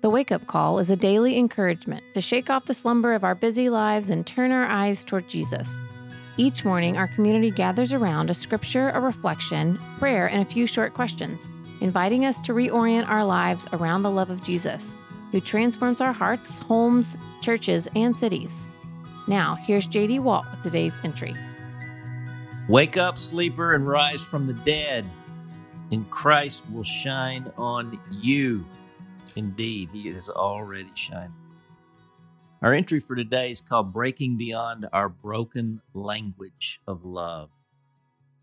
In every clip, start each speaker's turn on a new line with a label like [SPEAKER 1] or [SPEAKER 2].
[SPEAKER 1] The Wake Up Call is a daily encouragement to shake off the slumber of our busy lives and turn our eyes toward Jesus. Each morning, our community gathers around a scripture, a reflection, prayer, and a few short questions, inviting us to reorient our lives around the love of Jesus, who transforms our hearts, homes, churches, and cities. Now, here's JD Walt with today's entry.
[SPEAKER 2] Wake up, sleeper, and rise from the dead, and Christ will shine on you. Indeed, He is already shining. Our entry for today is called Breaking Beyond Our Broken Language of Love.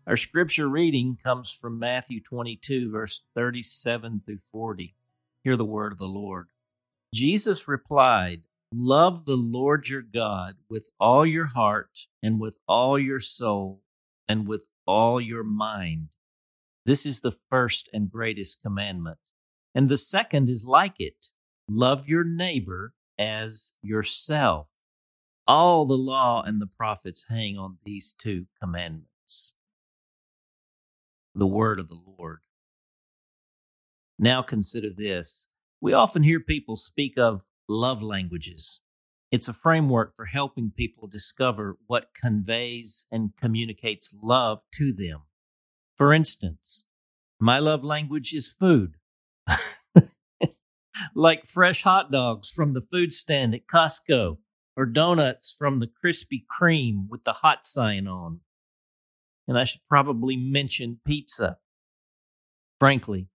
[SPEAKER 2] Our scripture reading comes from Matthew 22, verse 37 through 40. Hear the word of the Lord. Jesus replied, Love the Lord your God with all your heart and with all your soul and with all your mind. This is the first and greatest commandment. And the second is like it love your neighbor as yourself. All the law and the prophets hang on these two commandments. The word of the Lord. Now consider this. We often hear people speak of love languages. It's a framework for helping people discover what conveys and communicates love to them. For instance, my love language is food like fresh hot dogs from the food stand at Costco or donuts from the Krispy Kreme with the hot sign on. And I should probably mention pizza. Frankly,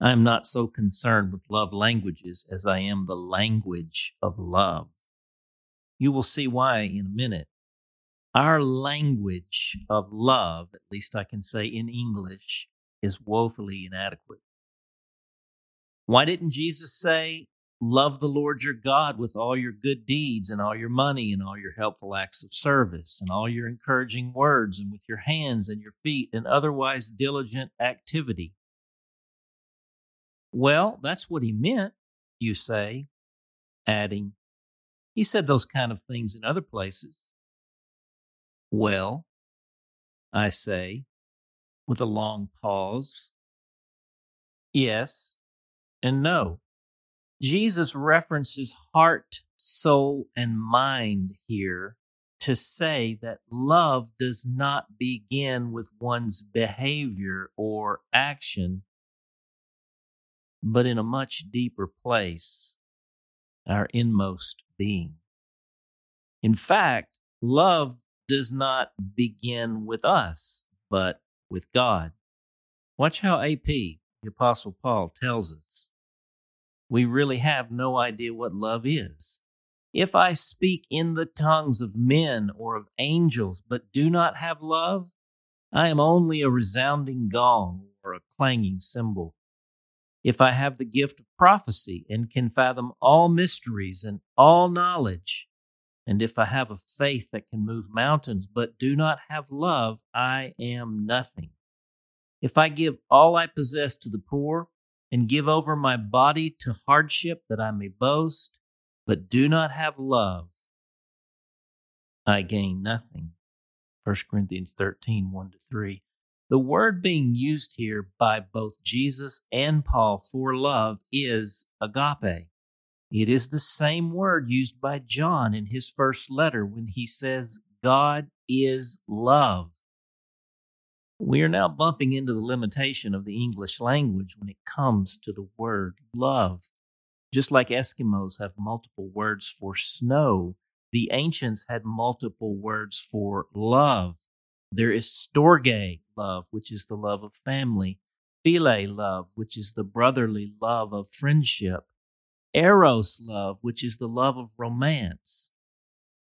[SPEAKER 2] I am not so concerned with love languages as I am the language of love. You will see why in a minute. Our language of love, at least I can say in English, is woefully inadequate. Why didn't Jesus say, Love the Lord your God with all your good deeds and all your money and all your helpful acts of service and all your encouraging words and with your hands and your feet and otherwise diligent activity? Well, that's what he meant, you say, adding, He said those kind of things in other places. Well, I say, with a long pause, yes, and no. Jesus references heart, soul, and mind here to say that love does not begin with one's behavior or action, but in a much deeper place, our inmost being. In fact, love does not begin with us, but with God. Watch how AP, the Apostle Paul, tells us we really have no idea what love is. If I speak in the tongues of men or of angels, but do not have love, I am only a resounding gong or a clanging cymbal. If I have the gift of prophecy and can fathom all mysteries and all knowledge, and if I have a faith that can move mountains, but do not have love, I am nothing. If I give all I possess to the poor and give over my body to hardship that I may boast, but do not have love, I gain nothing. 1 Corinthians 13, 1 to 3. The word being used here by both Jesus and Paul for love is agape. It is the same word used by John in his first letter when he says, God is love. We are now bumping into the limitation of the English language when it comes to the word love. Just like Eskimos have multiple words for snow, the ancients had multiple words for love. There is storge love, which is the love of family, phile love, which is the brotherly love of friendship, eros love, which is the love of romance.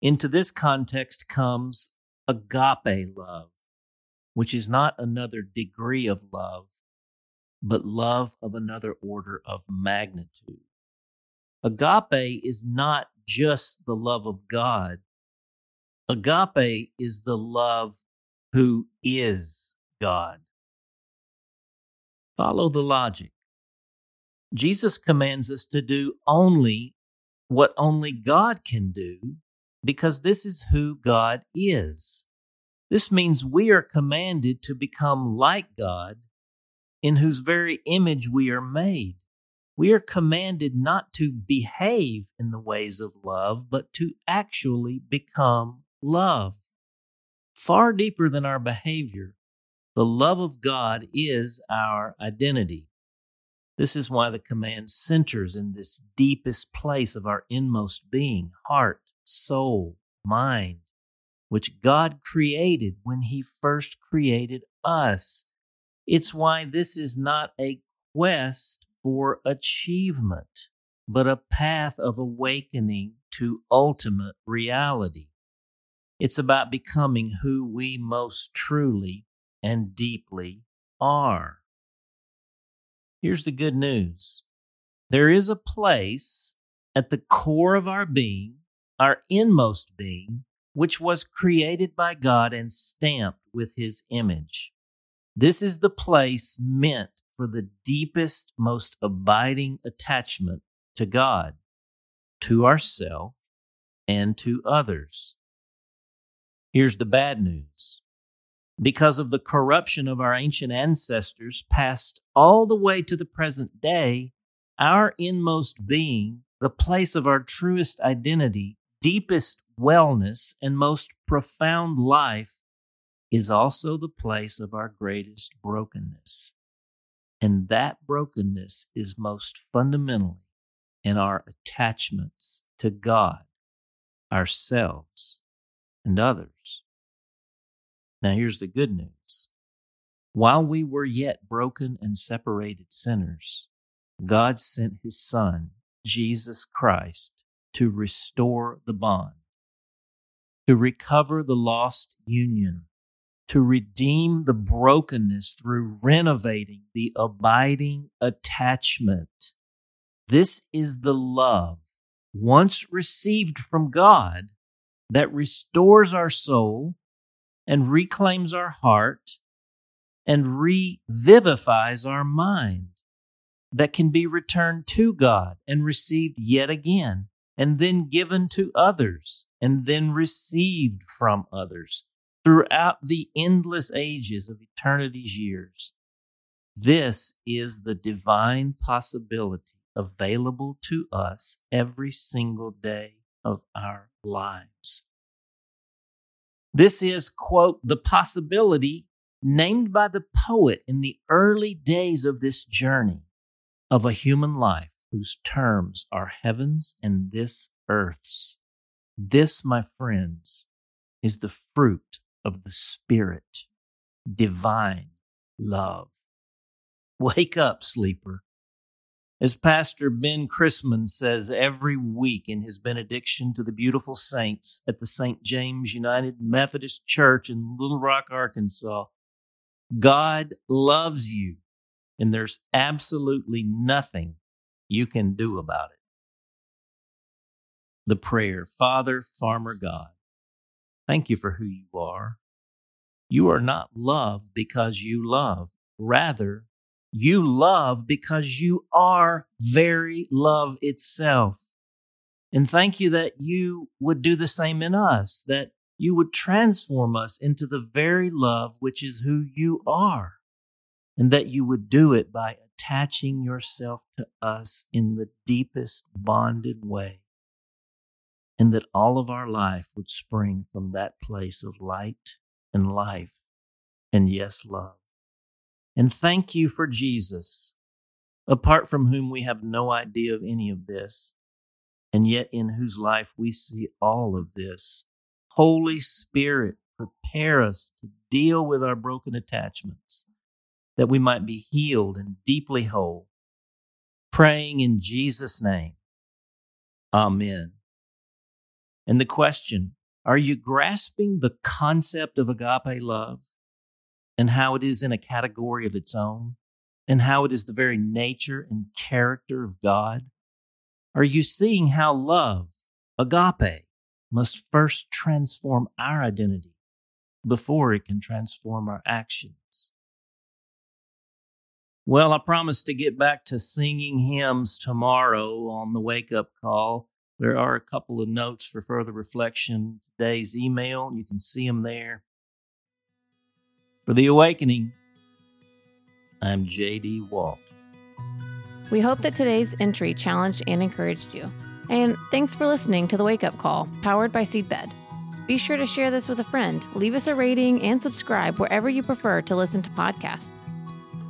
[SPEAKER 2] Into this context comes agape love which is not another degree of love, but love of another order of magnitude. Agape is not just the love of God. Agape is the love who is God. Follow the logic. Jesus commands us to do only what only God can do because this is who God is. This means we are commanded to become like God, in whose very image we are made. we are commanded not to behave in the ways of love, but to actually become love. Far deeper than our behavior, the love of God is our identity. This is why the command centers in this deepest place of our inmost being heart, soul, mind, which God created when He first created us. It's why this is not a quest for achievement, but a path of awakening to ultimate reality. It's about becoming who we most truly and deeply are. Here's the good news there is a place at the core of our being, our inmost being, which was created by God and stamped with His image. This is the place meant for the deepest, most abiding attachment to God, to ourself, and to others. Here's the bad news. Because of the corruption of our ancient ancestors, passed all the way to the present day, our inmost being, the place of our truest identity, deepest wellness, and most profound life, is also the place of our greatest brokenness. And that brokenness is most fundamentally in our attachments to God, ourselves, and others. Now, here's the good news. While we were yet broken and separated sinners, God sent his Son, Jesus Christ, to restore the bond, to recover the lost union to redeem the brokenness through renovating the abiding attachment. This is the love once received from God that restores our soul and reclaims our heart and revivifies our mind that can be returned to God and received yet again and then given to others and then received from others throughout the endless ages of eternity's years. This is the divine possibility available to us every single day of our lives. This is, quote, the possibility named by the poet in the early days of this journey of a human life whose terms are heavens and this earth's. This, my friends, is the fruit of the Spirit, divine love. Wake up, sleeper. As Pastor Ben Chrisman says every week in his benediction to the beautiful saints at the St. James United Methodist Church in Little Rock, Arkansas, God loves you, and there's absolutely nothing you can do about it. The prayer Father, Farmer God, Thank you for who you are. You are not loved because you love. Rather, you love because you are very love itself. And thank you that you would do the same in us, that you would transform us into the very love which is who you are, and that you would do it by attaching yourself to us in the deepest bonded way and that all of our life would spring from that place of light and life and, yes, love. And thank you for Jesus, apart from whom we have no idea of any of this, and yet in whose life we see all of this. Holy Spirit, prepare us to deal with our broken attachments, that we might be healed and deeply whole. Praying in Jesus' name. Amen. And the question are you grasping the concept of agape love and how it is in a category of its own and how it is the very nature and character of God? Are you seeing how love, agape, must first transform our identity before it can transform our actions? Well, I promise to get back to singing hymns tomorrow on the wake up call. There are a couple of notes for further reflection today's email. You can see them there. For the awakening, I'm JD Walt.
[SPEAKER 1] We hope that today's entry challenged and encouraged you. And thanks for listening to the Wake Up Call, powered by Seedbed. Be sure to share this with a friend, leave us a rating, and subscribe wherever you prefer to listen to podcasts.